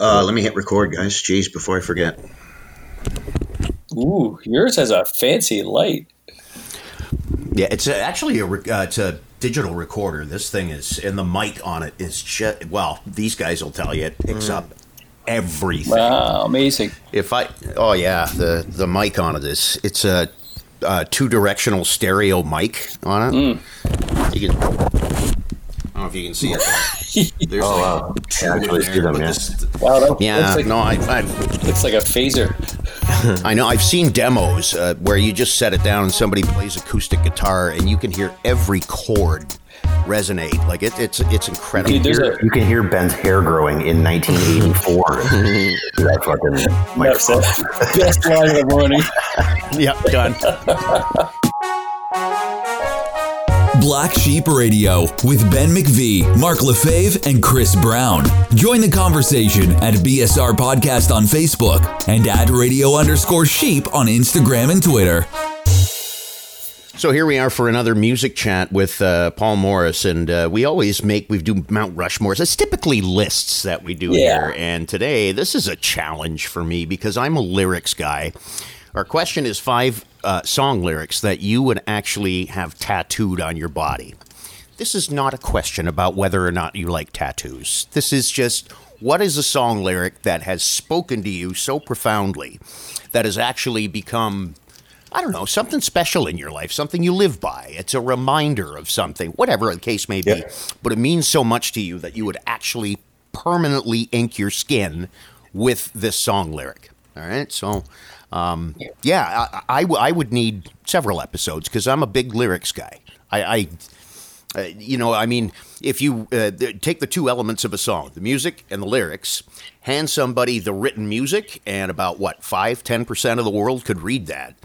Uh, let me hit record, guys. Jeez, before I forget. Ooh, yours has a fancy light. Yeah, it's a, actually a uh, it's a digital recorder. This thing is, and the mic on it is just well. These guys will tell you it picks up everything. Wow, amazing. If I, oh yeah, the the mic on it is it's a, uh two directional stereo mic on it. You can. I don't know if you can see it. There's Oh, like wow. two I in actually there, see them, but yeah. this- Wow, that yeah, looks like, no, I, I looks like a phaser. I know. I've seen demos uh, where you just set it down and somebody plays acoustic guitar and you can hear every chord resonate. Like it, it's it's incredible. Dude, there's a you can hear Ben's hair growing in 1984. that fucking that's microphone. the best line of the morning. yep, done. Black Sheep Radio with Ben McVee, Mark Lefebvre, and Chris Brown. Join the conversation at BSR Podcast on Facebook and at radio underscore sheep on Instagram and Twitter. So here we are for another music chat with uh, Paul Morris, and uh, we always make we do Mount Rushmores. It's typically lists that we do Yeah. here, and today this is a challenge for me because I'm a lyrics guy. Our question is five uh, song lyrics that you would actually have tattooed on your body. This is not a question about whether or not you like tattoos. This is just what is a song lyric that has spoken to you so profoundly that has actually become I don't know, something special in your life, something you live by. It's a reminder of something, whatever the case may be. Yeah. But it means so much to you that you would actually permanently ink your skin with this song lyric. All right. So, um, yeah, i i would need several episodes because I'm a big lyrics guy. I, I uh, you know, I mean, if you uh, take the two elements of a song, the music and the lyrics, hand somebody the written music, and about what five, ten percent of the world could read that.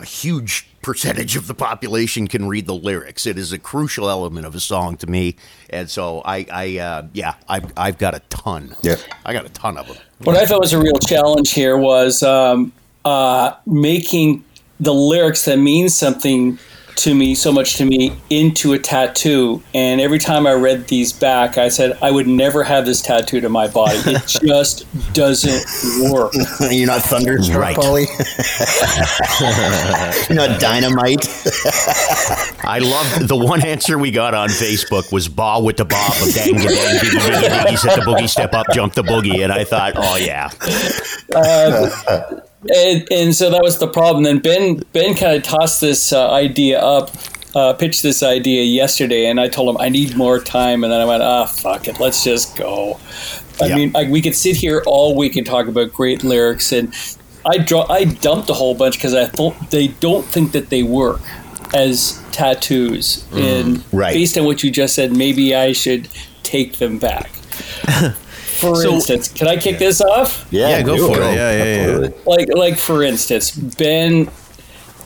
A huge percentage of the population can read the lyrics. It is a crucial element of a song to me, and so I, I, uh, yeah, I've, I've got a ton. Yeah. I got a ton of them. What I thought was a real challenge here was um, uh, making the lyrics that mean something to me, so much to me, into a tattoo. And every time I read these back, I said I would never have this tattooed on my body. It just doesn't work. You're not thunderstruck, Right. Polly? You're not dynamite? I love the one answer we got on Facebook was "ba with the bob, a dang a dang, diggy diggy diggy, set the boogie, step up, jump the boogie," and I thought, "Oh yeah, uh, and, and so that was the problem. Then Ben Ben kind of tossed this uh, idea up, uh, pitched this idea yesterday, and I told him I need more time. And then I went, ah, fuck it, let's just go. I mean, like, we could sit here all week and talk about great lyrics, and I draw, I dumped a whole bunch because I thought they don't think that they work as tattoos. and right. based on what you just said, maybe I should take them back. For So- instance, can I kick this off? Yeah, go do for it. Yeah, yeah, yeah. Absolutely. like like for instance, Ben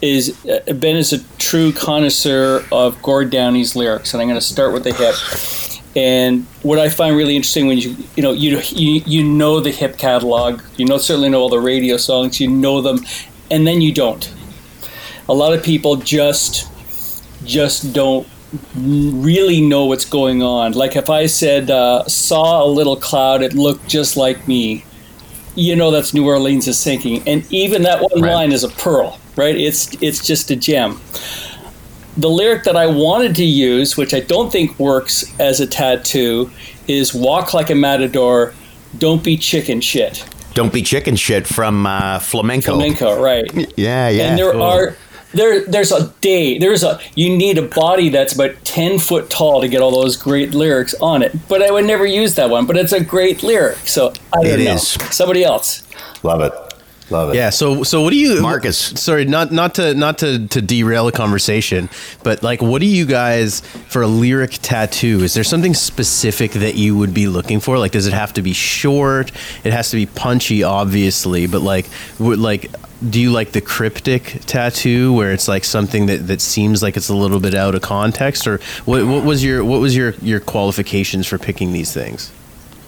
is uh, Ben is a true connoisseur of Gord Downie's lyrics, and I'm going to start with the hip. And what I find really interesting when you you know you you, you know the hip catalog, you know certainly know all the radio songs, you know them, and then you don't. A lot of people just just don't really know what's going on. Like if I said uh, saw a little cloud, it looked just like me you know that's New Orleans is sinking, and even that one Right. line is a pearl, right? It's it's just a gem. The lyric that I wanted to use, which I don't think works as a tattoo, is "Walk like a matador, don't be chicken shit." don't be chicken shit" from uh, flamenco. Flamenco, right? Yeah, yeah. and there are there there's a day there's a you need a body that's about 10 foot tall to get all those great lyrics on it but i would never use that one but it's a great lyric so i don't It know is. somebody else Love it. Love it. Yeah. So so what do you, Marcus. Sorry, not not to not to to derail the conversation, but like, what do you guys for a lyric tattoo? Is there something specific that you would be looking for? Like, does it have to be short? It has to be punchy, obviously, but like, would like. Do you like the cryptic tattoo where it's like something that, that seems like it's a little bit out of context, or what, what was your what was your, your qualifications for picking these things?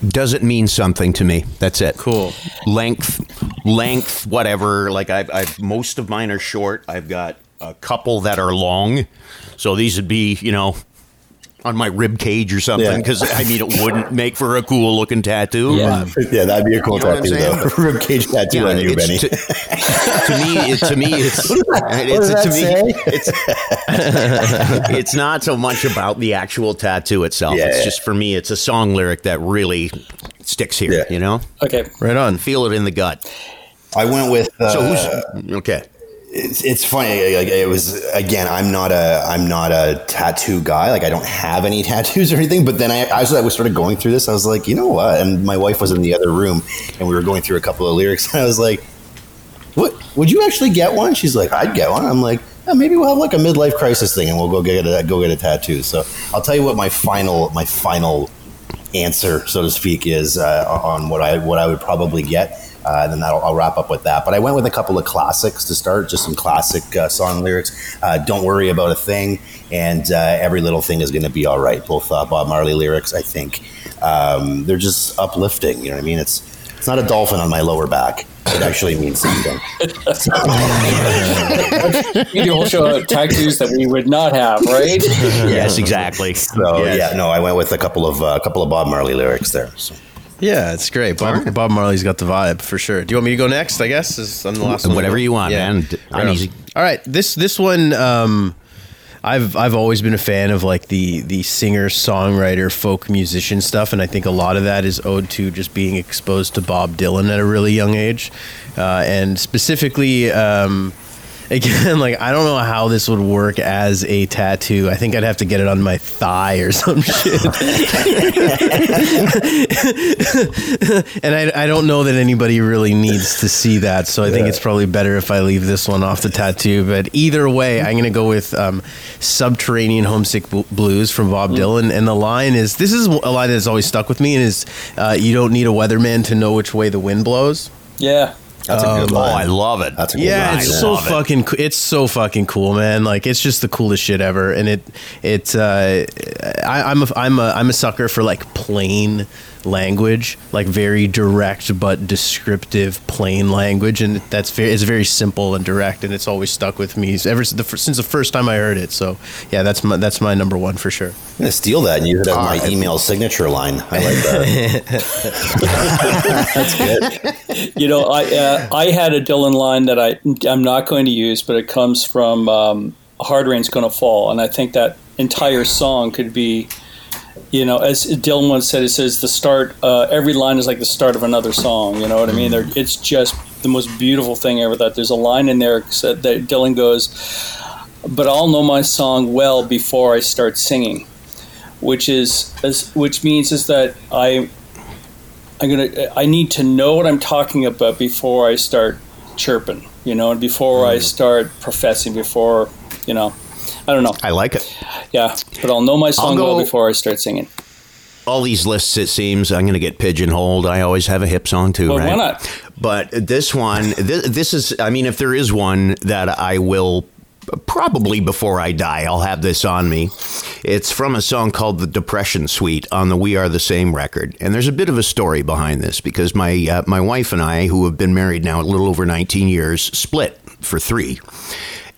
Does it mean something to me? That's it. Cool. Length, length, whatever. Like I've, I've most of mine are short. I've got a couple that are long. So these would be, you know, on my rib cage or something Yeah. because I mean it wouldn't make for a cool looking tattoo. Yeah. Yeah, that'd be a cool You know tattoo though. Rib cage tattoo Yeah, on you, Benny. To, to me, it, to me, it's does it's to me, it's it's not so much about the actual tattoo itself. Yeah, it's yeah. just for me, it's a song lyric that really sticks here. Yeah. You know, Okay. Right on. feel it in the gut. I went with. Uh, So who's okay? It's, it's funny. Like it was again. I'm not a. I'm not a tattoo guy. Like I don't have any tattoos or anything. But then I, as I was sort of going through this, I was like, you know what? And my wife was in the other room, and we were going through a couple of lyrics. And I was like, what? Would you actually get one? She's like, I'd get one. I'm like. "Yeah, maybe we'll have like a midlife crisis thing, and we'll go get a go get a tattoo. So I'll tell you what my final my final answer, so to speak, is uh, on what I what I would probably get. Uh, and then I'll wrap up with that. But I went with a couple of classics to start, just some classic uh, song lyrics. Uh, Don't worry about a thing, and uh, every little thing is going to be all right. Both uh, Bob Marley lyrics, I think, um, they're just uplifting. You know what I mean? It's it's not a dolphin on my lower back. It actually means something. You also have tattoos that we would not have, right? Yes, exactly. So Yes. yeah, no, I went with a couple of uh, a couple of Bob Marley lyrics there. So. Yeah, it's great. Bob, Bob Marley's got the vibe for sure. Do you want me to go next? I guess is on the last one. Whatever you want, man. D- I'm Right easy. All right, this this one. Um, I've I've always been a fan of like the the singer songwriter folk musician stuff, and I think a lot of that is owed to just being exposed to Bob Dylan at a really young age, uh, and specifically. Um, Again, like I don't know how this would work as a tattoo. I think I'd have to get it on my thigh or some shit. and I, I don't know that anybody really needs to see that, so I think it's probably better if I leave this one off the tattoo. But either way, I'm going to go with um, "Subterranean Homesick Bl- Blues" from Bob Dylan, and the line is this is a line that's always stuck with me, and is uh, "You don't need a weatherman to know which way the wind blows." Yeah. That's a good Oh. I love it. That's a good Yeah, line. it's so it. fucking. co- It's so fucking cool, man. Like it's just the coolest shit ever, and it it. Uh, I, I'm a I'm a I'm a sucker for like plain language, like very direct but descriptive plain language, and that's very it's very simple and direct, and it's always stuck with me ever since the, since the first time I heard it. So yeah, that's my that's my number one for sure. I'm gonna steal that and use it as my email signature line. I like that. That's good. You know, I uh, I had a Dylan line that I I'm not going to use, but it comes from um, "Hard Rain's Gonna Fall," and I think that entire song could be, you know, as Dylan once said, it says the start. Uh, every line is like the start of another song. You know what I mean? There, it's just the most beautiful thing ever. That there's a line in there that Dylan goes, "But I'll know my song well before I start singing," which is as, which means is that I I'm gonna. I need to know what I'm talking about before I start chirping, you know, and before Mm. I start professing. Before, you know, I don't know. I like it. Yeah, but I'll know my song go- well before I start singing. all these lists, it seems, I'm going to get pigeonholed. I always have a hip song too, Well, right? why not? But this one, this, this is, I mean, if there is one that I will probably before I die, I'll have this on me. It's from a song called The Depression Suite on the We Are the Same record. And there's a bit of a story behind this because my, uh, my wife and I, who have been married now a little over 19 years, split for three.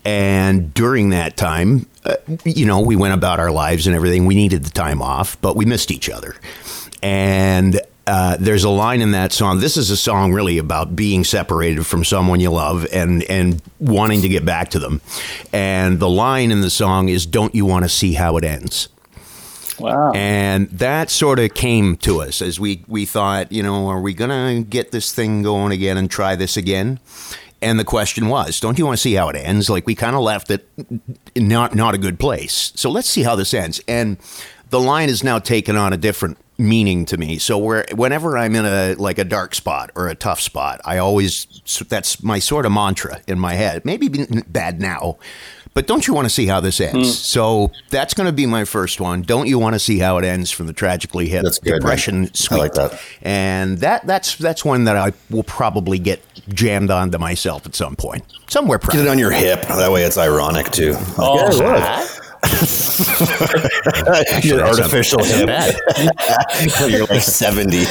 And during that time, uh, you know, we went about our lives and everything. We needed the time off, but we missed each other. And uh, there's a line in that song. This is a song really about being separated from someone you love and and wanting to get back to them. And the line in the song is, "Don't you want to see how it ends?" Wow. And that sort of came to us as we, we thought, you know, are we going to get this thing going again and try this again? And the question was, don't you want to see how it ends? Like we kind of left it not not a good place. So let's see how this ends. And the line has now taken on a different meaning to me. So where whenever I'm in a like a dark spot or a tough spot, I always that's my sort of mantra in my head. Maybe bad now, but don't you want to see how this ends? Hmm. So that's going to be my first one. Don't you want to see how it ends from the tragically hip That's good, man. depression I like that. And that that's that's one that I will probably get jammed onto myself at some point, somewhere. Get it on your hip. That way it's ironic too. Oh, Yeah, look. You're artificial not hip. bad. You're like 70. I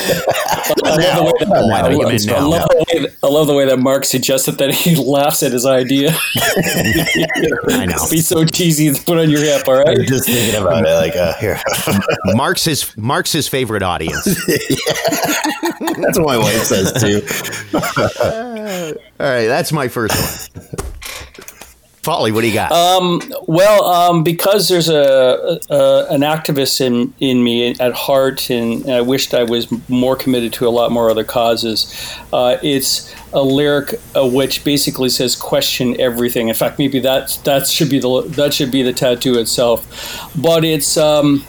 love the way that- Why don't you I men love- I now? love the way that- I love the way that Mark suggested that he laughs at his idea. I know. Be so cheesy to put on your hip, all right? I'm just thinking about it. Like, uh, here. Mark's his Mark's his favorite audience. That's what my wife says too. All right, that's my first one. Folly, what do you got? Well, um, because there's a, a an activist in in me at heart, and, and I wished I was more committed to a lot more other causes. Uh, it's a lyric uh, which basically says "question everything." In fact, maybe that that should be the that should be the tattoo itself. But it's um,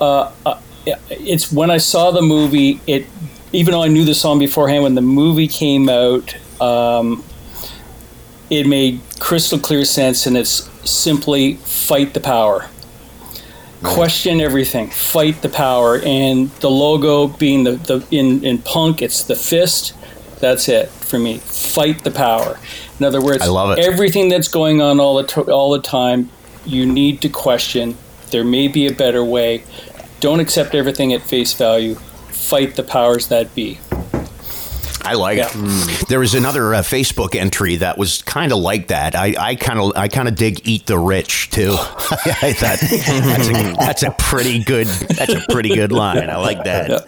uh, uh, it's when I saw the movie. It even though I knew the song beforehand, when the movie came out. Um, it made crystal clear sense and it's simply fight the power. Question everything. Fight the power. And the logo being the, the in, in punk it's the fist. That's it for me. Fight the power. In other words I love it. everything that's going on all the to- all the time you need to question. There may be a better way. Don't accept everything at face value. Fight the powers that be I like Yeah. it. There was another uh, Facebook entry that was kind of like that. I kind of I kind of dig "Eat the Rich" too. I thought that's a, that's a pretty good that's a pretty good line. I like that. Yeah.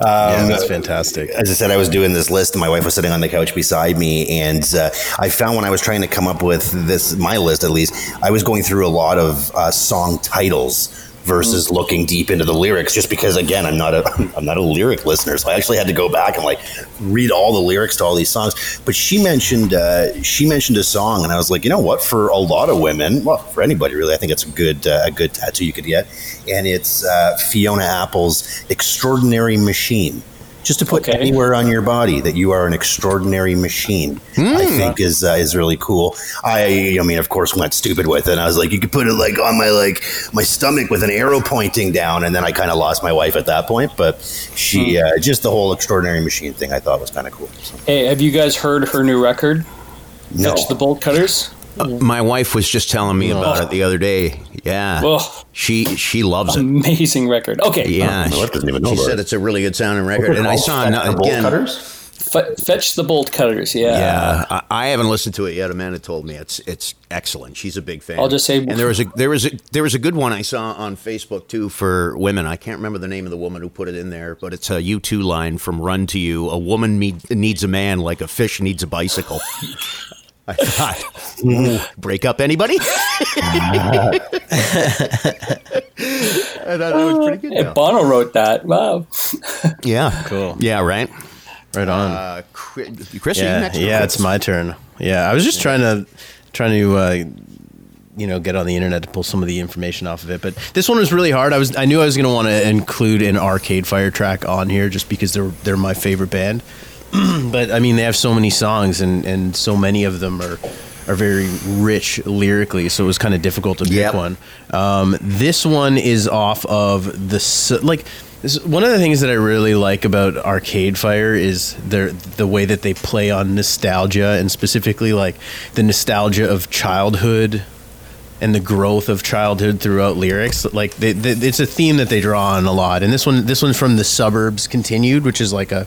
yeah, that's fantastic. As I said, I was doing this list, and my wife was sitting on the couch beside me, and uh, I found when I was trying to come up with this, my list at least, I was going through a lot of uh, song titles versus looking deep into the lyrics just because again I'm not a I'm not a lyric listener so I actually had to go back and like read all the lyrics to all these songs. But she mentioned uh, she mentioned a song and I was like you know what? For a lot of women well for anybody really I think it's a good uh, a good tattoo you could get and it's uh, Fiona Apple's Extraordinary Machine just to put Okay. anywhere on your body that you are an extraordinary machine, I think is uh, is really cool. I, I mean, of course, went stupid with it. And I was like, you could put it like on my like my stomach with an arrow pointing down, and then I kind of lost my wife at that point. But she, uh, just the whole extraordinary machine thing, I thought was kind of cool. So, hey have you guys heard her new record no, Fetch the bolt cutters My wife was just telling me about it the other day. Yeah, Oh. she she loves it. amazing record okay Yeah, my wife doesn't even know she about said it. it's a really good sounding record, and I saw Fetch the an- bolt again. cutters. Fe- fetch the bolt cutters yeah Yeah, I, I haven't listened to it yet. Amanda told me it's it's excellent. She's a big fan. I'll just say- and there was a there was a there was a good one I saw on Facebook too for women. I can't remember the name of the woman who put it in there, but it's a U2 line from Run to You. A woman me- needs a man like a fish needs a bicycle. I thought, break up anybody? I thought that was pretty good. Hey. Bono wrote that. Wow. Yeah, Cool. Yeah, right. Right on. Uh, Chris, Chris, are you yeah, next? yeah, it's my turn. Yeah, I was just trying to trying to uh, you know get on the internet to pull some of the information off of it, but this one was really hard. I was I knew I was going to want to include an Arcade Fire track on here just because they're they're my favorite band. but I mean, they have so many songs and and so many of them are are very rich lyrically, so it was kind of difficult to pick Yep. one. Um, this one is off of the like. This, one of the things that I really like about Arcade Fire is their the way that they play on nostalgia and specifically like the nostalgia of childhood and the growth of childhood throughout lyrics. Like they, they, it's a theme that they draw on a lot. And this one this one's from the Suburbs Continued, which is like a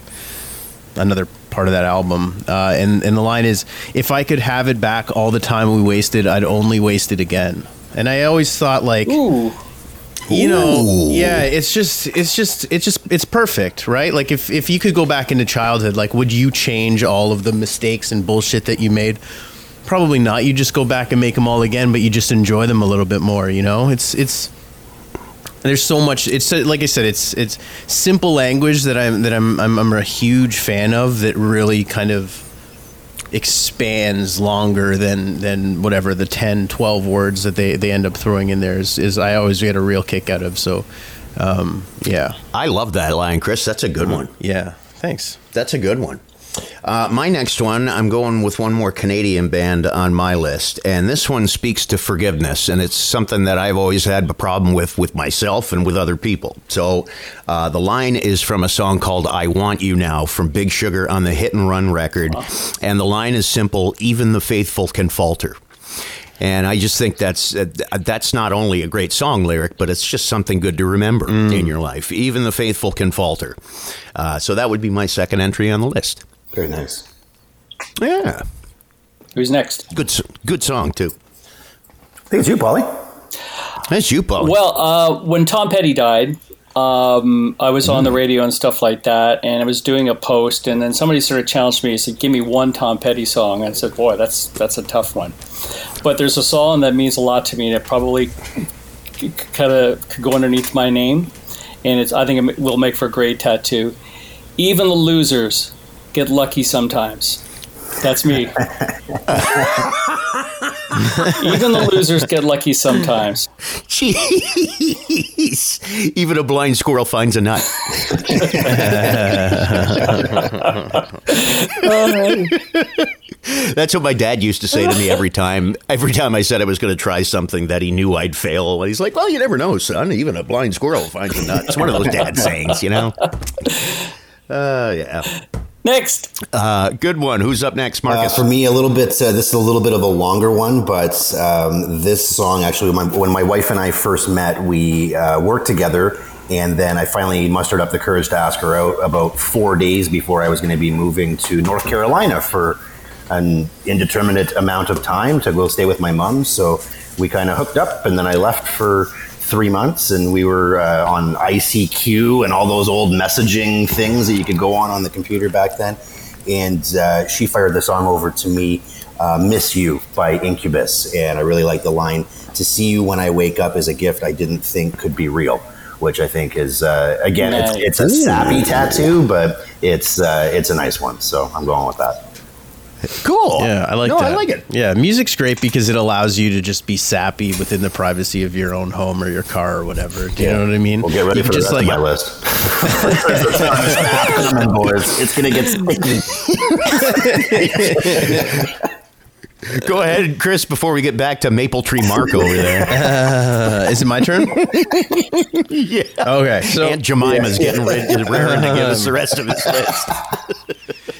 another part of that album. Uh, and and the line is, "If I could have it back all the time we wasted, I'd only waste it again." And I always thought like Ooh. you know yeah it's just it's just it's just it's perfect right like if if you could go back into childhood like would you change all of the mistakes and bullshit that you made probably not you just go back and make them all again but you just enjoy them a little bit more you know it's it's there's so much it's like i said it's it's simple language that i'm that i'm i'm, I'm a huge fan of that really kind of expands longer than than whatever the 10 12 words that they they end up throwing in there is, is i always get a real kick out of so um yeah I love that line, Chris. That's a good one. yeah thanks That's a good one. Uh, my next one, I'm going with one more Canadian band on my list, and this one speaks to forgiveness, and it's something that I've always had a problem with with myself and with other people. So, uh, the line is from a song called "I Want You Now" from Big Sugar on the Hit and Run record, and the line is simple: "Even the faithful can falter." And I just think that's uh, that's not only a great song lyric, but it's just something good to remember in your life. Even the faithful can falter. Uh, so that would be my second entry on the list. Very nice. Yeah, Who's next? good good song too. I think it's you, Polly. That's you, Polly. Well, uh, when Tom Petty died, um, I was on the radio and stuff like that, and I was doing a post, and then somebody sort of challenged me. He said, "Give me one Tom Petty song." I said, "Boy, that's that's a tough one." But there's a song that means a lot to me, and it probably kind of could go underneath my name, and it's I think it will make for a great tattoo. Even the losers get lucky sometimes. That's me. Even the losers get lucky sometimes. Jeez. Even a blind squirrel finds a nut. That's what my dad used to say to me every time. Every time I said I was going to try something that he knew I'd fail, he's like, "Well, you never know, son. Even a blind squirrel finds a nut." It's one of those dad sayings, you know. Uh, yeah. Next. Uh, good one. Who's up next, Uh, Marcus? for me, a little bit. Uh, this is a little bit of a longer one, but um, this song actually, when my, when my wife and I first met, we uh, worked together, and then I finally mustered up the courage to ask her out about four days before I was going to be moving to North Carolina for an indeterminate amount of time to go stay with my mom. So we kind of hooked up, and then I left for three months, and we were uh, on ICQ and all those old messaging things that you could go on on the computer back then. And uh, she fired the song over to me, uh, "Miss You" by Incubus, and I really like the line, "To see you when I wake up is a gift I didn't think could be real." Which I think is uh, again, Nice. it's, it's a sappy tattoo, but it's uh, it's a nice one. So I'm going with that. Cool. Yeah, I like no, that. I like it. Yeah, music's great because it allows you to just be sappy within the privacy of your own home or your car or whatever. Do you know what I mean? We'll get ready You for can the rest of my list. Boys. It's gonna get sticky. Go ahead, Chris, before we get back to Maple Tree Mark over there. Uh, is it my turn? yeah. Okay, so Aunt Jemima's getting ready to, raring to give us the rest of his list.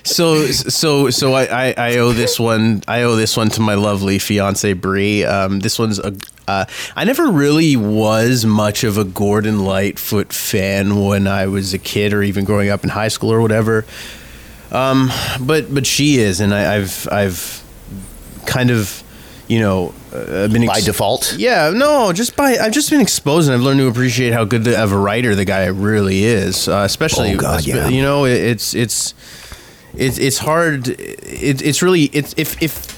So so so I, I I owe this one I owe this one to my lovely fiance Bree. Um, this one's a uh, I never really was much of a Gordon Lightfoot fan when I was a kid or even growing up in high school or whatever. Um, but but she is, and I, I've I've kind of you know uh, been By default? Yeah, no, just by I've just been exposed and I've learned to appreciate how good of a writer the guy really is. Uh, especially, Oh, God, yeah. you know, it, it's it's it's it's hard. It, it's really it's if if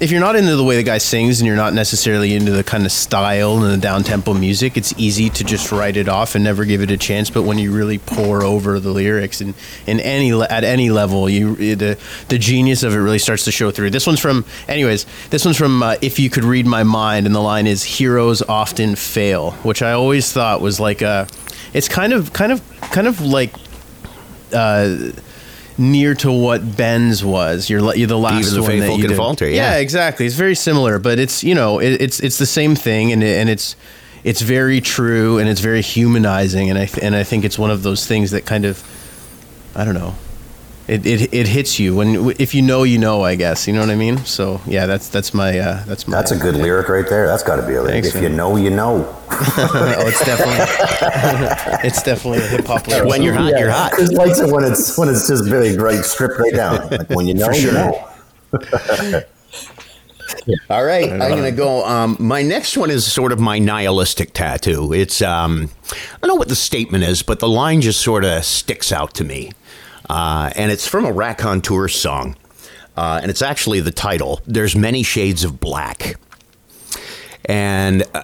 if you're not into the way the guy sings and you're not necessarily into the kind of style and the down tempo music, it's easy to just write it off and never give it a chance. But when you really pour over the lyrics and in any at any level, you the the genius of it really starts to show through. This one's from, anyways. This one's from uh, "If You Could Read My Mind," and the line is "Heroes often fail," which I always thought was like a. It's kind of kind of kind of like near to what Ben's was. You're, you're the last Even the one that you can did. falter, yeah. exactly. It's very similar, but it's you know it, it's it's the same thing, and it, and it's it's very true, and it's very humanizing, and I th- and I think it's one of those things that kind of I don't know. It, it, it hits you when if you know you know I guess you know what I mean so yeah that's that's my uh, that's my That's a good lyric right there. That's got to be a lyric. Thanks, if you know, you know. oh it's definitely it's definitely a hip hop lyric. When you're hot, you're hot. Chris likes it when it's when it's just very right, stripped right down. Like when you know, you know. All right, I'm going to go. Um, my next one is sort of my nihilistic tattoo. It's um, I don't know what the statement is, but the line just sort of sticks out to me, uh, and it's from a Raconteur song, uh, and it's actually the title. There's many shades of black, and. Uh,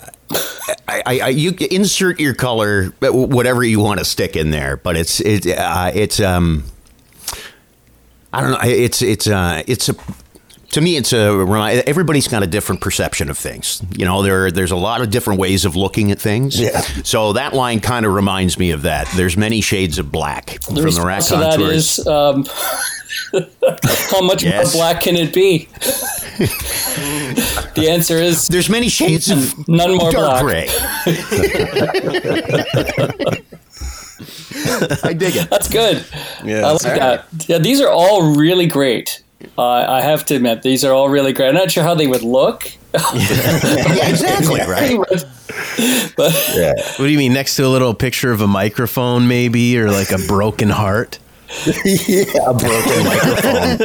I, I, I, you insert your color, whatever you want to stick in there, but it's it, uh, it's um, I don't know. It's it's uh, it's a to me, it's a remi- everybody's got a different perception of things. You know, there there's a lot of different ways of looking at things. Yeah. So that line kind of reminds me of that. There's many shades of black The from the response to that raconteurs. is um, how much Yes. more black can it be? the answer is There's many shades of none more dark black. gray. I dig it. That's good. Yeah. I like that. Yeah, these are all really great. Uh, I have to admit, these are all really great. I'm not sure how they would look yeah, exactly, right? Yeah. What do you mean? Next to a little picture of a microphone, maybe, or like a broken heart? yeah, a broken microphone.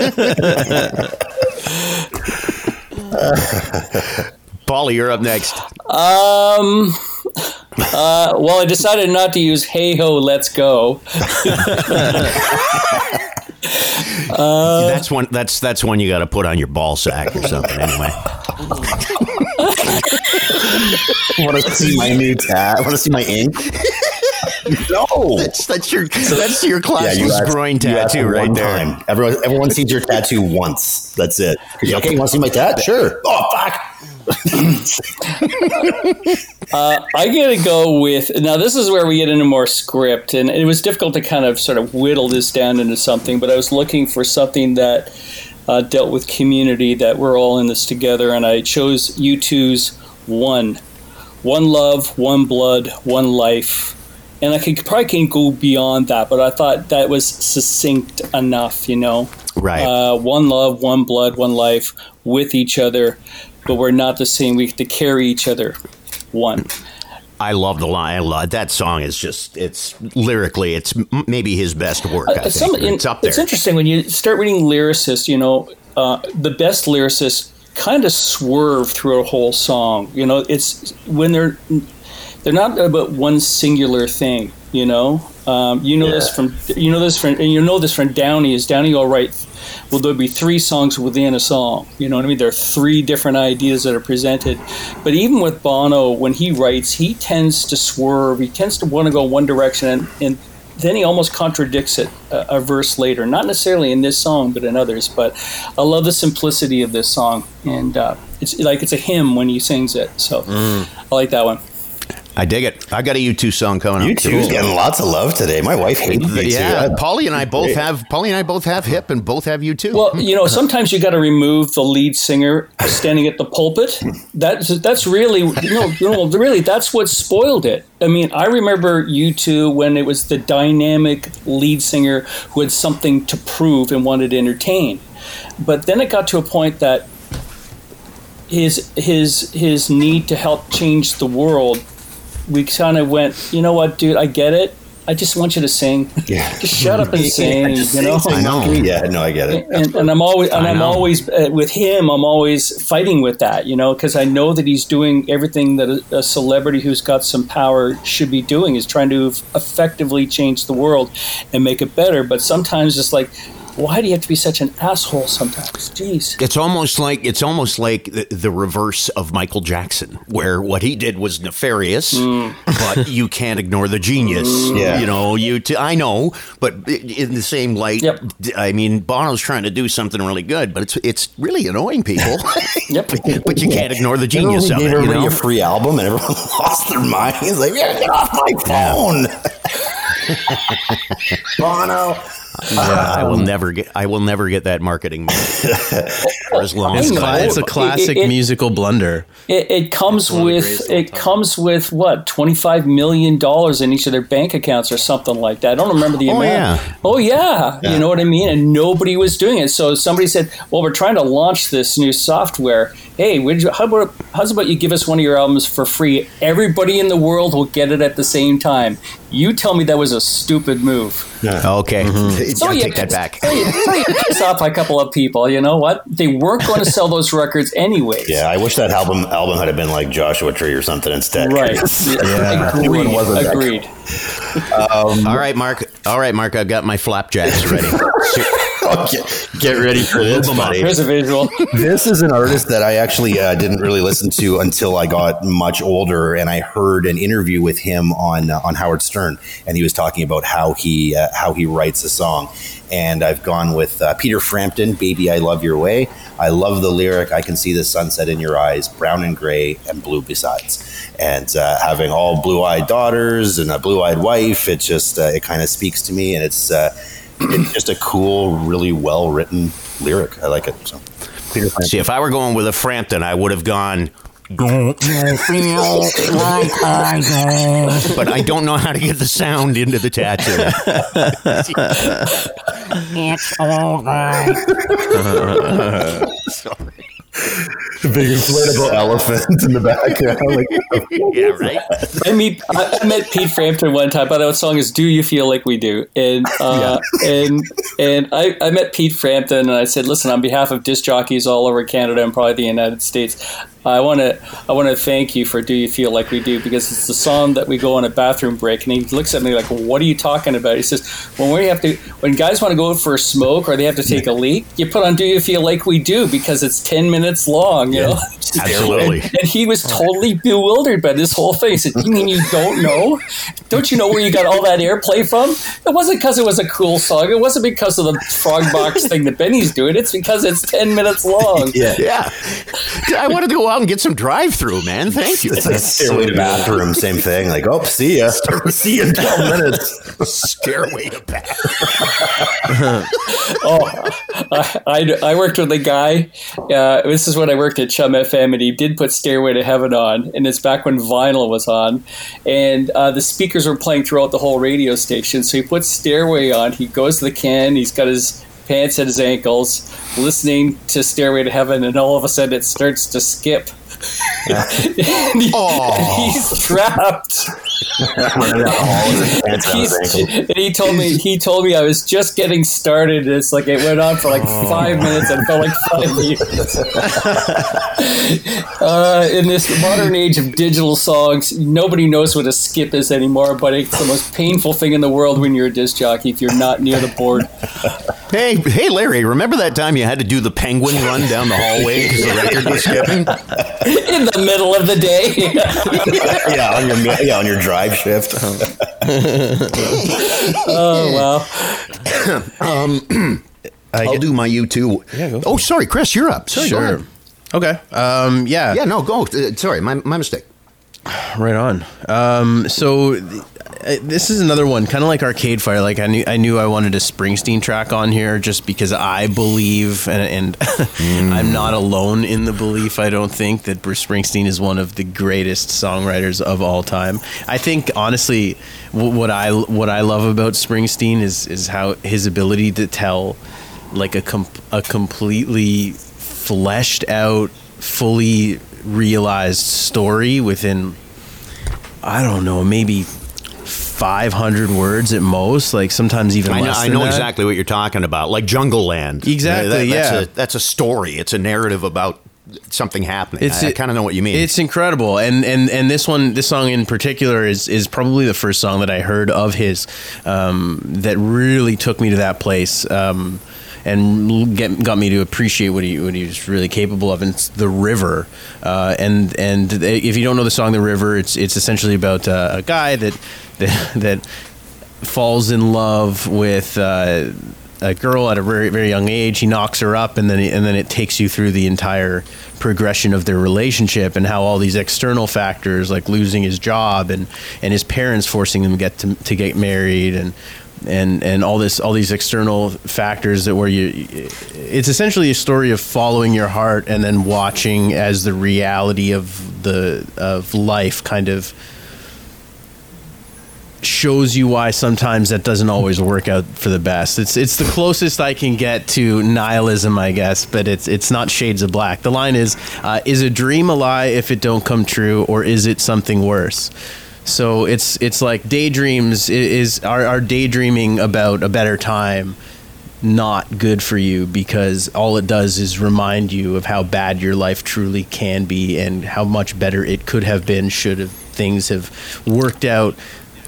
Paulie, you're up next. Um. Uh, well, I decided not to use "Hey Ho, Let's Go." Uh, that's one. That's that's one you got to put on your ball sack or something. Anyway, Want to see my new tat? Want to see my ink? no. that's that's your that's your Yeah, classless you asked- groin you tattoo right there. time. Everyone, everyone sees your tattoo once. That's it. You're okay, you want to see my tat? Sure. Oh fuck. Uh, I gotta go with now. This is where we get into more script, and it was difficult to kind of sort of whittle this down into something. But I was looking for something that uh, dealt with community, that we're all in this together, and I chose U2's "One," "One Love, One Blood, One Life." And I could probably can go beyond that, but I thought that was succinct enough, you know. Right. Uh, one love, one blood, one life with each other, but we're not the same. We have to carry each other. One. I love the line. I love that song. Is just it's lyrically, it's m- maybe his best work. I Uh, think. some- it's up there. It's interesting when you start reading lyricists. You know, uh, the best lyricists kind of swerve through a whole song. You know, it's when they're they're not about one singular thing. You know, um, you know this from you know this from and you know this from Downie. Is Downie all right? Well, there'll be three songs within a song. You know what I mean? There are three different ideas that are presented. But even with Bono, when he writes, he tends to swerve. He tends to want to go one direction, and, and then he almost contradicts it a, a verse later. Not necessarily in this song, but in others. But I love the simplicity of this song, and uh, it's like it's a hymn when he sings it. So I like that one. I dig it. I got a U2 song coming You up. two's getting lots of love today. My wife hates me Yeah, too. Paulie and I both Great. have Paulie and I both have hip and both have U2. Well, you know, sometimes you got to remove the lead singer standing at the pulpit. That's that's really no, no, really that's what spoiled it. I mean, I remember U2 when it was the dynamic lead singer who had something to prove and wanted to entertain. But then it got to a point that his his his need to help change the world. We kind of went, you know what, dude? I get it. I just want you to sing. Yeah. just shut up and sing. Just you know, sing, sing, I know. Yeah, no, I get it. and, and I'm always and I I'm always uh, with him. I'm always fighting with that, you know, because I know that he's doing everything that a, a celebrity who's got some power should be doing is trying to effectively change the world and make it better. But sometimes it's like, why do you have to be such an asshole? Sometimes, jeez. It's almost like it's almost like the, the reverse of Michael Jackson, where what he did was nefarious, hmm. but you can't ignore the genius. Hmm. Yeah. you know, you. T- I know, but in the same light, Yep. d- I mean, Bono's trying to do something really good, but it's it's really annoying people. Yep. but you can't ignore the genius we of gave it. You everybody know? a free album and everyone lost their minds. Like, yeah, get off my phone. Bono. I will um, never get. I will never get that marketing money for as long as know. I It's a classic it- musical blunder. It, it comes one of the with greatest of all it time. comes with what twenty five million dollars in each of their bank accounts or something like that. I don't remember the Oh, amount. yeah. Oh yeah. you know what I mean. And nobody was doing it. So somebody said, "Well, we're trying to launch this new software. Hey, would you, how about how's about you give us one of your albums for free? Everybody in the world will get it at the same time. You tell me that was a stupid move. Yeah. Okay, mm-hmm. So I you take that back. So you, so you piss off a couple of people. You know what? They weren't going to sell those records anyway. Yeah, I wish that album album had been like Joshua Tree or something instead. Right. Yeah. Agreed. Everyone wasn't that Agreed. Um, All right, Mark. All right, Mark. I've got my flapjacks ready. Okay, get ready for this, buddy. Here's a visual. This is an artist that I actually uh, didn't really listen to until I got much older, and I heard an interview with him on uh, on Howard Stern, and he was talking about how he uh, how he writes a song. And I've gone with uh, Peter Frampton, "Baby, I Love Your Way." I love the lyric. I can see the sunset in your eyes, brown and gray, and blue besides. And uh, having all blue-eyed daughters and a blue-eyed wife, it just uh, it kind of speaks to me, and it's uh, it's just a cool, really well-written lyric. I like it. So, See, if I were going with a Frampton, I would have gone. Don't you feel like I do? But I don't know how to get the sound into the tattoo. It's all right. Big inflatable elephant in the background. Like, yeah, right. I meet I I met Pete Frampton one time, but that song is "Do You Feel Like We Do?" and uh, and and I, I met Pete Frampton and I said, "Listen, on behalf of disc jockeys all over Canada and probably the United States, I want to I want to thank you for "Do You Feel Like We Do?" because it's the song that we go on a bathroom break." And he looks at me like, "What are you talking about?" He says, "When we have to, when guys want to go out for a smoke or they have to take a leak, you put on "Do You Feel Like We Do?" because it's ten minutes long, you know." Absolutely. And, and he was totally bewildered by this whole thing. He said, "You mean you don't know? Don't you know where you got all that airplay from? It wasn't because it was a cool song. It wasn't because of the frog box thing that Benny's doing. It's because it's ten minutes long." yeah. Yeah. I wanted to go out and get some drive through, man. Thank you. It's like stairway to bathroom, same thing. Like, oh, see ya. see you in 12 minutes. Stairway to bath. oh, I, I, I worked with a guy. Uh, this is when I worked at Chum FM, and he did put "Stairway to Heaven" on, and it's back when vinyl was on, and uh, the speakers were playing throughout the whole radio station. So he puts "Stairway" on. He goes to the can. He's got his pants at his ankles, listening to "Stairway to Heaven," and all of a sudden it starts to skip. and, he- and he's trapped. And he told me he told me I was just getting started. It's like it went on for like five minutes and felt like five years. uh, in this modern age of digital songs, nobody knows what a skip is anymore. But it's the most painful thing in the world when you're a disc jockey if you're not near the board. Hey, hey, Larry! Remember that time you had to do the penguin run down the hallway because the record was skipping? in the middle of the day. yeah, on your yeah, on your drive shift. oh wow! I'll do my U2. Yeah, go for oh, sorry, Chris, you're up. Sorry, Sure. Okay. Um, yeah. Yeah, no, go. Uh, sorry, my, my mistake. Right on. Um, so th- this is another one, kind of like Arcade Fire. Like I knew, I knew I wanted a Springsteen track on here just because I believe, and, and I'm not alone in the belief. I don't think that Bruce Springsteen is one of the greatest songwriters of all time. I think honestly, what I what I love about Springsteen is is how his ability to tell like a a completely fleshed out, fully realized story within I don't know, maybe 500 words at most, like sometimes even I know, I know that. exactly what you're talking about, like Jungleland. Exactly, That- that's yeah. A, that's a story. It's a narrative about something happening. It's- I, I kind of know what you mean. It's incredible, and and and this one, this song in particular, is is probably the first song that I heard of his um, that really took me to that place. Um, and get, got me to appreciate what he what was really capable of. And it's the river, uh, and and if you don't know the song "The River," it's it's essentially about uh, a guy that that that falls in love with uh, a girl at a very very young age. He knocks her up, and then and then it takes you through the entire progression of their relationship and how all these external factors like losing his job and and his parents forcing him to get to, to get married and and and all this all these external factors that where you it's essentially a story of following your heart and then watching as the reality of the of life kind of shows you why sometimes that doesn't always work out for the best. It's it's the closest I can get to nihilism, I guess, but it's it's not shades of black. The line is, uh, "Is a dream a lie if it don't come true, or is it something worse?" So it's it's like daydreams is are, are daydreaming about a better time not good for you because all it does is remind you of how bad your life truly can be and how much better it could have been should have things have worked out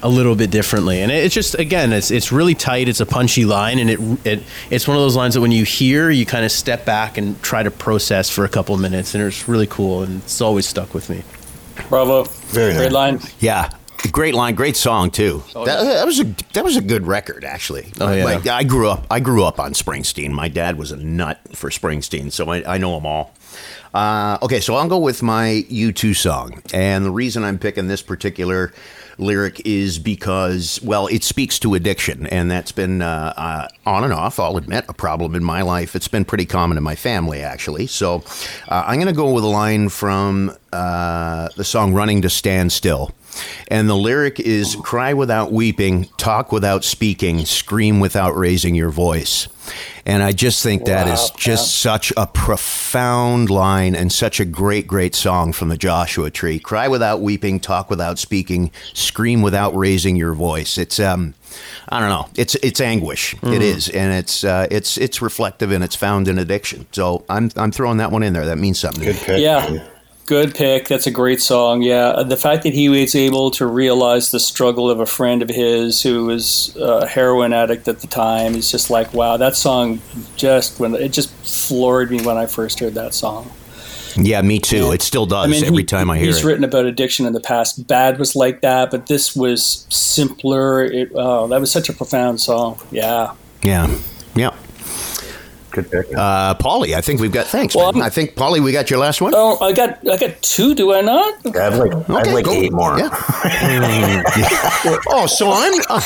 a little bit differently. And it's just again it's it's really tight. It's a punchy line and it it it's one of those lines that when you hear you kind of step back and try to process for a couple of minutes and it's really cool and it's always stuck with me Bravo. Very Great nice. line. yeah, great line, great song too. that, that was a that was a good record actually. Oh, yeah. Like I grew up I grew up on Springsteen. My dad was a nut for Springsteen, so I, I know them all. Uh, okay, so I'll go with my U2 song. And the reason I'm picking this particular lyric is because, well, it speaks to addiction. And that's been uh, uh, on and off, I'll admit, a problem in my life. It's been pretty common in my family, actually. So uh, I'm going to go with a line from uh, the song Running to Stand Still. And the lyric is cry without weeping, talk without speaking, scream without raising your voice. And I just think that is just such a profound line and such a great, great song from the Joshua Tree. Cry without weeping, talk without speaking, scream without raising your voice. It's um, I don't know. It's it's anguish. It is, and it's uh, it's it's reflective and it's found in addiction. So I'm I'm throwing that one in there. That means something. Good pick. Yeah. Good pick. That's a great song. Yeah. Uh, the fact that he was able to realize the struggle of a friend of his who was a heroin addict at the time is just like, wow, that song just when it just floored me when I first heard that song. Yeah, me too. It still does every he- time I hear he's it. written about addiction in the past. Bad was like that, but this was simpler. It, oh, that was such a profound song. Yeah, yeah. Good pick. Uh, Polly, I think we've got. Thanks. Well. I'm- think Polly, we got your last one. Oh, I got I got two. Do I not? I have like, I have like go. eight more. Yeah. oh, so I'm. Uh,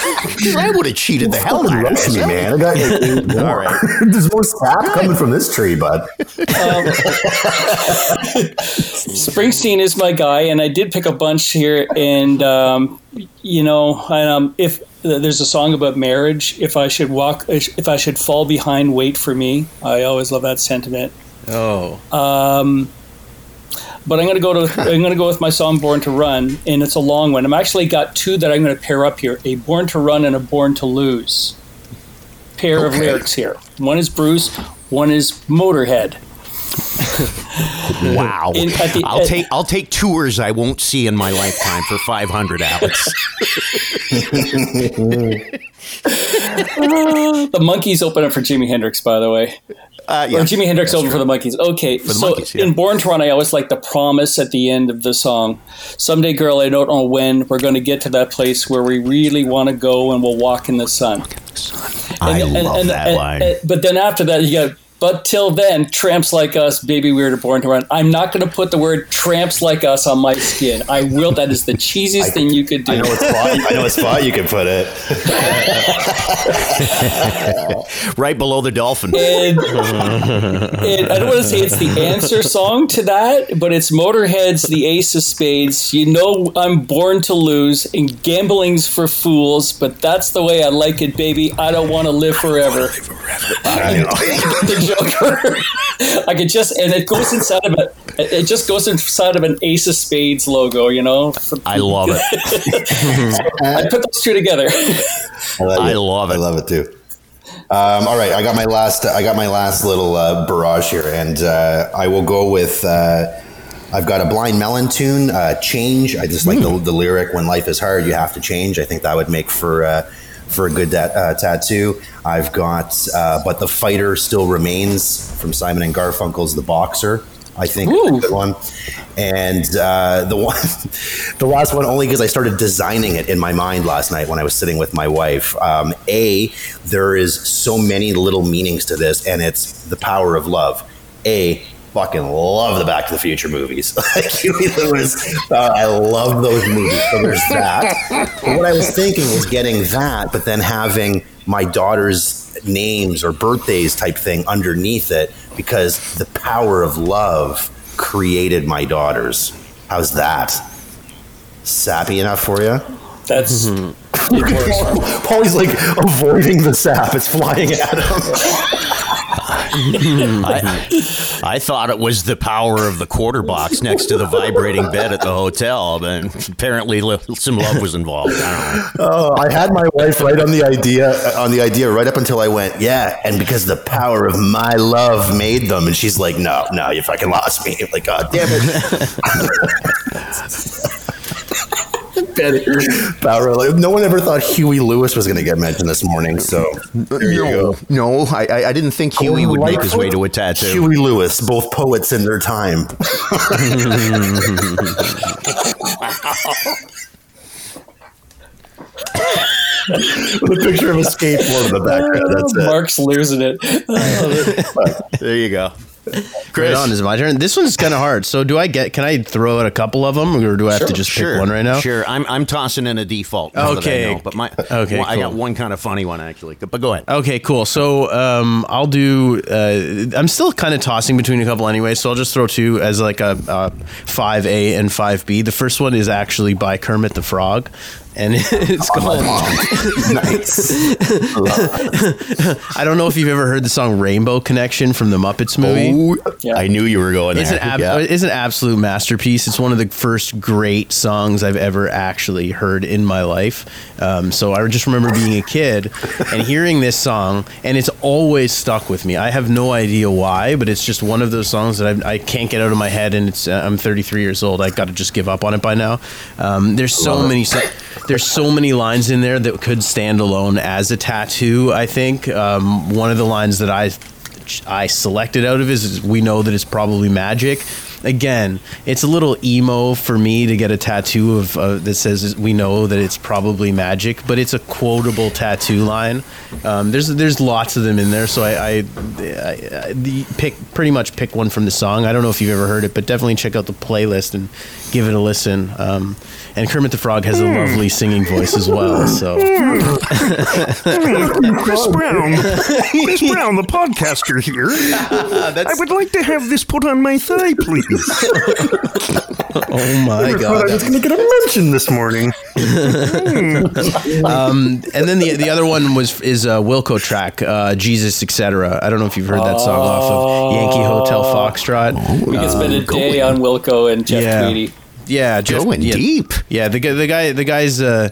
I would have cheated the hell out of Rush this. me, man. I got like eight more. All right. There's more sap coming from this tree, bud. Springsteen is my guy, and I did pick a bunch here. And um, you know, um, if there's a song about marriage, if I should walk, if I should fall behind, wait for me. I always love that sentiment. Oh, But I'm gonna go to I'm gonna go with my song "Born to Run," and it's a long one. I'm actually got two that I'm gonna pair up here: a "Born to Run" and a "Born to Lose." Pair of lyrics here. One is Bruce. One is Motorhead. Wow. In- the- I'll at- take I'll take tours I won't see in my lifetime for 500, Alex. The Monkees open up for Jimi Hendrix, by the way. Uh, Or Jimi Hendrix open for the Monkees. Okay, the so Monkees, yeah. in Born to Run, I always like the promise at the end of the song. Someday, girl, I don't know when we're going to get to that place where we really want to go and we'll walk in the sun. I And- and- love and- that line. but then after that, you got. But till then, tramps like us, baby, we were born to run. I'm not going to put the word tramps like us on my skin. I will. That is the cheesiest thing you could do. I know what spot. I know what spot you can put it. right below the dolphin. and, and I don't want to say it's the answer song to that, but it's Motorhead's "The Ace of Spades." You know, I'm born to lose, and gambling's for fools. But that's the way I like it, baby. I don't want to live forever. The Joker. I could just, and it goes inside of a, it just goes inside of an Ace of Spades logo. You know, I love it. I put those two together. I, like I love it. I love it too. Um, all right, I got my last. I got my last little uh, barrage here, and uh, I will go with. Uh, I've got a Blind Melon tune, uh, "Change." I just like the, the lyric, "When life is hard, you have to change." I think that would make for uh, for a good uh, tattoo. I've got, uh, but the fighter still remains from Simon and Garfunkel's "The Boxer." I think Ooh. a good one, and uh, the one, the last one only because I started designing it in my mind last night when I was sitting with my wife. Um, a, there is so many little meanings to this, and it's the power of love. A, fucking love the Back to the Future movies. like Huey Lewis, uh, I love those movies. So there's that. But what I was thinking was getting that, but then having my daughter's names or birthdays type thing underneath it because the power of love created my daughters. How's that? Sappy enough for you? That's works. Paulie's like avoiding the sap. It's flying at him. I, I thought it was the power of the quarter box next to the vibrating bed at the hotel, but apparently some love was involved. I don't know. Oh, I had my wife right on the idea on the idea right up until I went, yeah, and because the power of my love made them, and she's like, no, no, you fucking lost me. I'm like, God damn it. power of. No one ever thought Huey Lewis was going to get mentioned this morning, so there you go. No, I, I- I didn't think Huey oh, would make his way to a tattoo. Huey Lewis, both poets in their time. With a picture of a skateboard in the background. That's it. Mark's losing it. It. There you go. Right on, is it my turn. This one's kind of hard. So do I get? Can I throw out a couple of them, or do I have to just pick one right now? Sure, I'm, I'm tossing in a default. now I Okay. know, but my Okay, well, I got one kind of funny one actually. But go ahead. Okay, cool. So um, I'll do. Uh, I'm still kind of tossing between a couple anyway, so I'll just throw two as like a uh, five A and five B. The first one is actually by Kermit the Frog, and it's called. Nice. I don't know if you've ever heard the song "Rainbow Connection" from the Muppets movie. Yeah. I knew you were going It's an, ab- Yeah. it's an absolute masterpiece. It's one of the first great songs I've ever actually heard in my life. Um, so I just remember being a kid and hearing this song, and it's always stuck with me. I have no idea why, but it's just one of those songs that I, I can't get out of my head. And it's uh, I'm 33 years old. I got to just give up on it by now. Um, there's so many. so- There's so many lines in there that could stand alone as a tattoo. I think um, one of the lines that I I selected out of is, is we know that it's probably magic. Again, it's a little emo for me to get a tattoo of uh, that says we know that it's probably magic, but it's a quotable tattoo line. Um, there's there's lots of them in there, so I, I, I, I pick pretty much pick one from the song. I don't know if you've ever heard it, but definitely check out the playlist and give it a listen. Um, and Kermit the Frog has a lovely singing voice as well. So Chris Brown. Chris Brown, the podcaster here. I would like to have this put on my thigh, please. oh my I god. was going to get a mention this morning. and then the the other one was is a Wilco track, uh, Jesus, etc. I don't know if you've heard that song off of Yankee Hotel Foxtrot. We could spend a day on Wilco and Jeff yeah. Tweedy. Yeah, just, Going yeah, deep. Yeah, the guy, the guy, the guy's uh,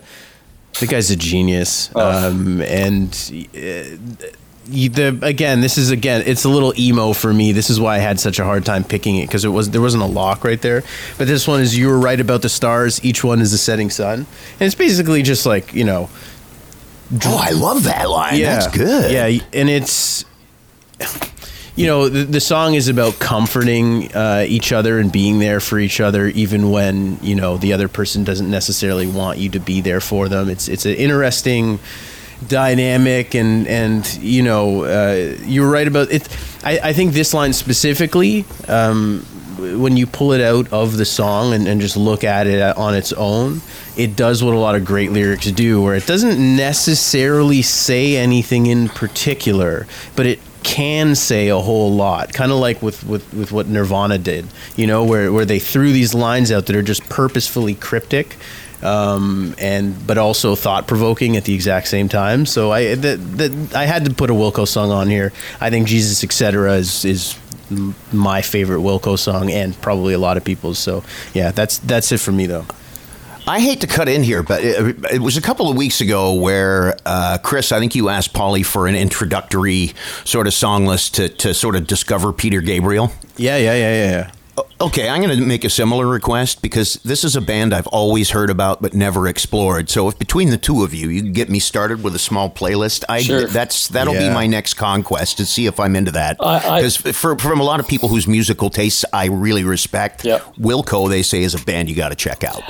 the guy's a genius. Um, and uh, you- the again, this is again, it's a little emo for me. This is why I had such a hard time picking it because it was there wasn't a lock right there. But this one is you were right about the stars. Each one is a setting sun, and it's basically just like you know Oh, I love that line. Yeah, That's good. yeah, and it's you know the, the song is about comforting uh, each other and being there for each other, even when you know the other person doesn't necessarily want you to be there for them. It's it's an interesting dynamic and and you know uh, you're right about it. I, I think this line specifically. Um, when you pull it out of the song and, and just look at it on its own, it does what a lot of great lyrics do, where it doesn't necessarily say anything in particular, but it can say a whole lot. Kind of like with, with, with what Nirvana did, you know, where, where they threw these lines out that are just purposefully cryptic. Um, and but also thought provoking at the exact same time. So I that, that I had to put a Wilco song on here. I think Jesus etc. is is my favorite Wilco song and probably a lot of people's. So yeah, that's that's it for me though. I hate to cut in here, but it, it was a couple of weeks ago where uh, Chris, I think you asked Polly for an introductory sort of song list to, to sort of discover Peter Gabriel. Yeah, yeah, yeah, yeah, yeah. Okay, I'm going to make a similar request because this is a band I've always heard about but never explored. So if between the two of you, you can get me started with a small playlist, I Sure. that's that'll Yeah. be my next conquest to see if I'm into that. I- I- Because for from a lot of people whose musical tastes I really respect, Yep. Wilco they say is a band you got to check out.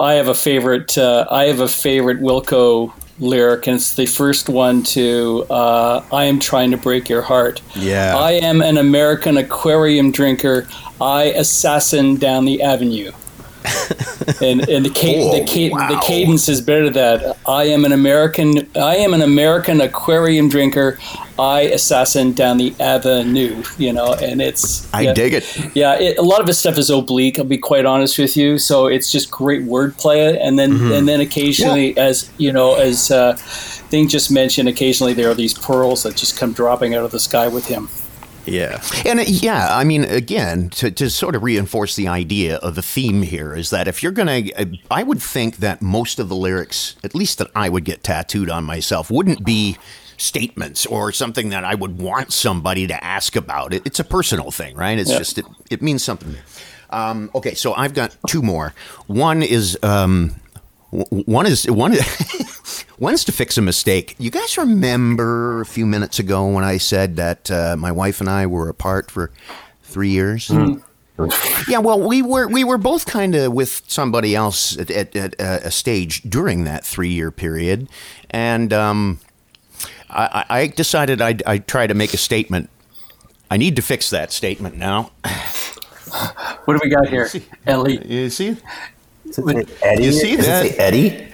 I have a favorite. Uh, I have a favorite Wilco lyric, and it's the first one to uh, "I am trying to break your heart." Yeah. I am an American aquarium drinker. I assassin down the avenue. And and the, ca- the, ca- the cadence is better than that. I am an American. I am an American aquarium drinker. I assassin down the avenue. You know, and it's I yeah. dig it. Yeah, it, a lot of his stuff is oblique. I'll be quite honest with you. So it's just great wordplay, and then Mm-hmm. and then occasionally, as you know, as uh, Thing just mentioned, occasionally there are these pearls that just come dropping out of the sky with him. Yeah. And uh, yeah, I mean, again, to, to sort of reinforce the idea of the theme here is that if you're going to, I would think that most of the lyrics, at least that I would get tattooed on myself, wouldn't be statements or something that I would want somebody to ask about. It, it's a personal thing, right? It's Yeah. just, it, it means something. Um, okay, so I've got two more. One is, um, w- one is one. One's to fix a mistake. You guys remember a few minutes ago when I said that uh, my wife and I were apart for three years? Yeah, well, we were we were both kind of with somebody else at, at, at a stage during that three year period, and um, I, I I decided I'd, I'd try to make a statement I need to fix that statement now. What do we got here? Ellie. You see? Eddie, You see Does it that? Eddie?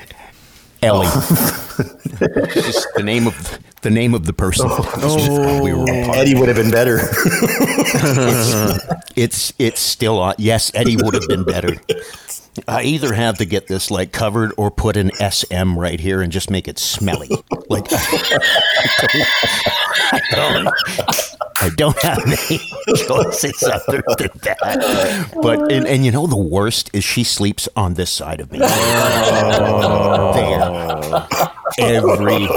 Ellie. Oh. It's just the name of the name of the person. Oh. we were oh. Eddie would have been better. it's it's still on. Yes, Eddie would have been better. I either have to get this like covered or put an SM right here and just make it smelly. Like I don't, I don't have any choices other than that. But and, and you know the worst is she sleeps on this side of me. There. Every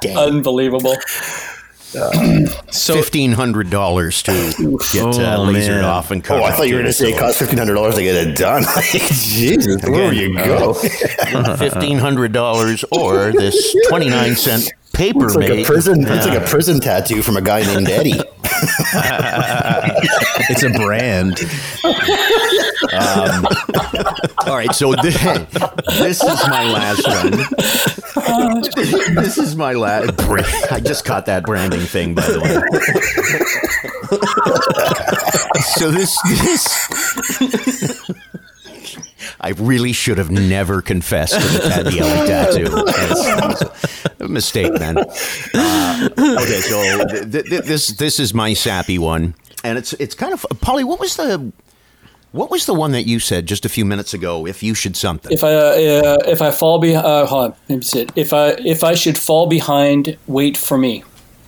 day. Unbelievable. So Fifteen hundred dollars to get uh, Oh, lasered man. off and Oh, covered. I thought you were going to say it cost fifteen hundred dollars to get it done. Like, Jesus, where you go? fifteen hundred dollars or this twenty nine cent paper It's like a mate. prison. It's like a prison tattoo from a guy named Eddie. it's a brand. Um, all right, so this, this is my last one. this is my last. I just caught that branding thing, by the way. so this this. I really should have never confessed to the Paddy tattoo. That's- that's a mistake, man. Uh, okay, so th- th- this this is my sappy one, and it's it's kind of Polly. What was the what was the one that you said just a few minutes ago? If you should something, If I uh, if I fall behind, uh, hold on, let me see it. If I if I should fall behind, wait for me.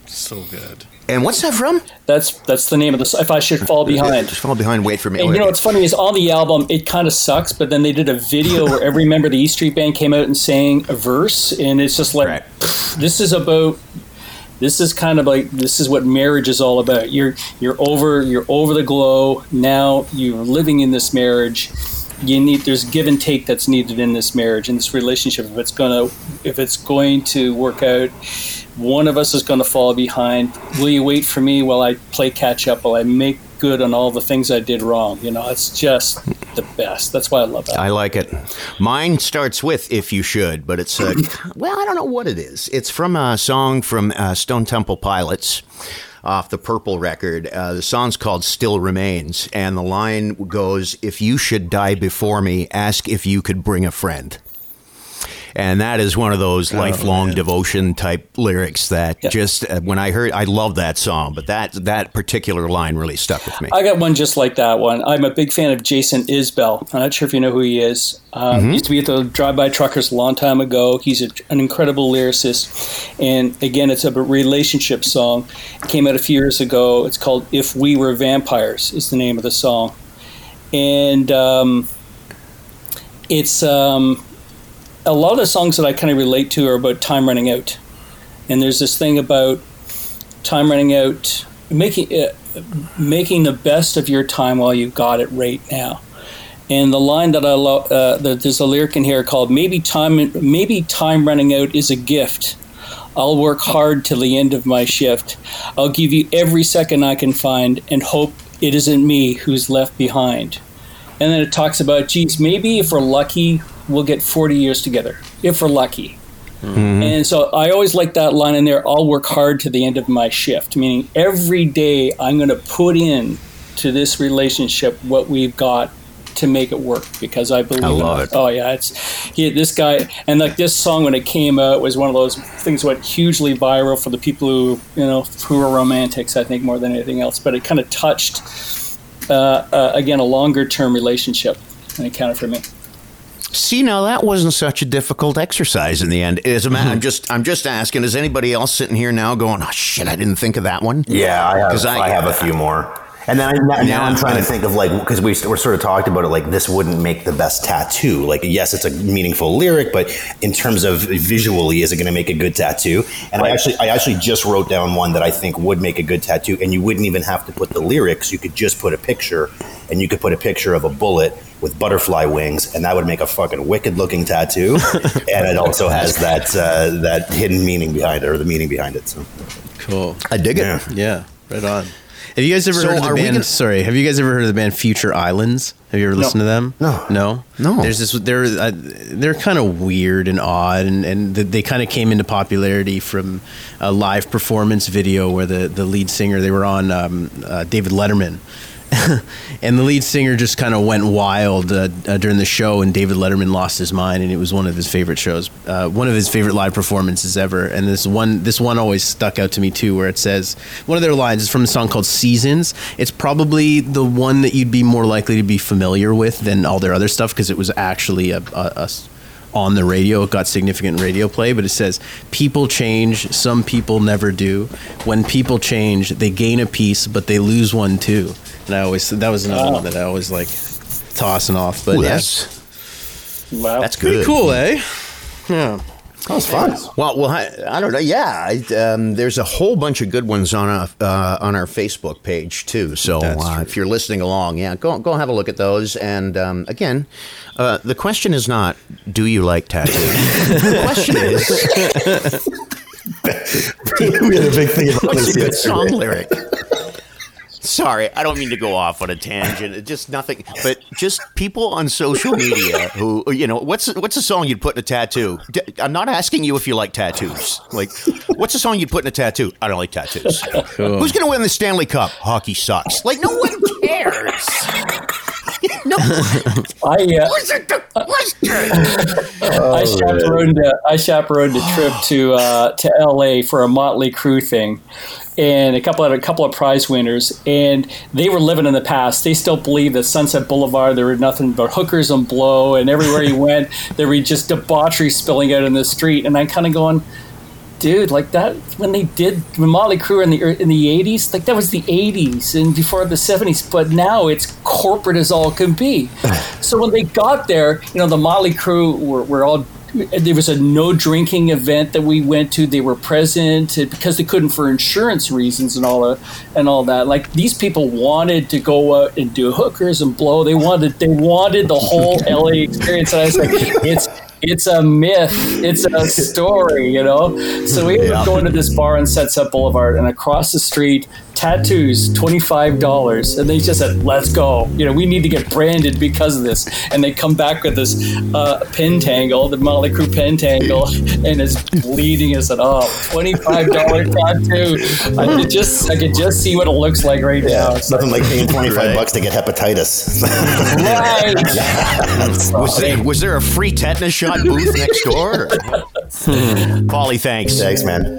So good. And what's that from? That's that's the name of this. If I should fall behind. Just fall behind. Wait for me. And you know what's funny is on the album it kind of sucks, but then they did a video where every member of the E Street Band came out and sang a verse, and it's just like Right. this is about this is kind of like this is what marriage is all about. You're you're over you're over the glow now. You're living in this marriage. You need there's give and take that's needed in this marriage in this relationship. If it's gonna if it's going to work out, one of us is going to fall behind. Will you wait for me while I play catch up? While I make good on all the things I did wrong? You know, it's just the best. That's why I love it I like it. Mine starts with "If You Should," but it's a well, I don't know what it is. It's from a song from uh, Stone Temple Pilots off the Purple record. Uh, the song's called "Still Remains," and the line goes, "If you should die before me, ask if you could bring a friend." And that is one of those lifelong devotion type lyrics that Yeah. just uh, when I heard, I love that song, but that that particular line really stuck with me. I got one just like that one. I'm a big fan of Jason Isbell. I'm not sure if you know who he is. Um, Used to be at the Drive By Truckers a long time ago. He's a, an incredible lyricist. And again, it's a relationship song. It came out a few years ago. It's called If We Were Vampires, is the name of the song. And um, it's um, a lot of the songs that I kind of relate to are about time running out. And there's this thing about time running out, making uh, making the best of your time while you've got it right now. And the line that I love, uh, that there's a lyric in here called "Maybe time, maybe time running out is a gift. I'll work hard till the end of my shift. I'll give you every second I can find, and hope it isn't me who's left behind." And then it talks about, geez, maybe if we're lucky, we'll get 40 years together. If we're lucky. And so I always like that line in there. I'll work hard to the end of my shift, meaning every day I'm going to put in to this relationship what we've got to make it work because I believe. I love it. Oh yeah, it's he, this guy and like this song when it came out was one of those things that went hugely viral for the people who you know who are romantics. I think more than anything else, but it kind of touched uh, uh, again a longer term relationship and it counted for me. See, now that wasn't such a difficult exercise in the end. As a matter, mm-hmm. I'm just, I'm just asking. Is anybody else sitting here now going, "Oh shit, I didn't think of that one"? Yeah, I have. 'Cause I, have a few more. And then I, now, Yeah, I'm trying I- to think of like because we we're sort of talked about it like this wouldn't make the best tattoo. Like yes, it's a meaningful lyric, but in terms of visually, is it going to make a good tattoo? And I actually I actually just wrote down one that I think would make a good tattoo, and you wouldn't even have to put the lyrics. You could just put a picture, and you could put a picture of a bullet with butterfly wings, and that would make a fucking wicked looking tattoo. and it also has that uh, that hidden meaning behind it, or the meaning behind it. So Cool. I dig it. Yeah. Yeah. Right on. Have you guys ever So heard of the band? gonna- sorry, have you guys ever heard of the band Future Islands? Have you ever listened to them? No. no, No. There's this. They're uh, they're kind of weird and odd, and and th- they kind of came into popularity from a live performance video where the the lead singer they were on um, uh, David Letterman. and the lead singer just kind of went wild uh, uh, during the show, and David Letterman lost his mind, and it was one of his favorite shows, uh, one of his favorite live performances ever. And this one, this one always stuck out to me too, where it says one of their lines is from a song called "Seasons." It's probably the one that you'd be more likely to be familiar with than all their other stuff because it was actually a, a, a on the radio. It got significant radio play, but it says, People change, some people never do. When people change, they gain a piece, but they lose one too. And I always, that was another one that I always like tossing off. But Ooh, yeah, that's Wow. that's pretty good. cool, eh? Yeah. That was fun. Well, well, I, I don't know. Yeah, I, um, there's a whole bunch of good ones on a, uh, on our Facebook page too. So uh, if you're listening along, yeah, go go have a look at those. And um, again, uh, the question is not do you like tattoos. the question is we had a big thing about what's this a good yesterday. song lyric. Sorry, I don't mean to go off on a tangent. It's Just nothing, but just people on social media who, you know, what's what's a song you'd put in a tattoo? I'm not asking you if you like tattoos. Like, what's a song you'd put in a tattoo? I don't like tattoos. Who's going to win the Stanley Cup? Hockey sucks. Like, no one cares. no, I uh, where's the question? I chaperoned a, I chaperoned a trip to uh, to L.A. for a Motley Crue thing, and a couple of a couple of prize winners, and they were living in the past. They still believe that Sunset Boulevard there were nothing but hookers and blow, and everywhere you went there were just debauchery spilling out in the street. And I'm kind of going. Dude, like that when they did when Motley Crue in the in the '80s, like that was the '80s and before the '70s. But now it's corporate as all can be. so when they got there, you know, the Motley Crue were, were all there was a no drinking event that we went to. They were present uh, because they couldn't for insurance reasons and all that and all that. Like these people wanted to go out and do hookers and blow. They wanted they wanted the whole LA experience. And I was like, it's it's a myth. It's a story, you know. So we ended up going to this bar on Sunset Boulevard, and across the street, tattoos, twenty five dollars, and they just said, "Let's go." You know, we need to get branded because of this. And they come back with this uh, pentangle, the Motley Crue pentangle, and it's bleeding. us at all twenty five dollar tattoo." I could just, I could just see what it looks like right now. It's nothing like paying 25 bucks to get hepatitis. Right. Was there, was there a free tetanus shot booth next door? Polly, thanks. Thanks, man.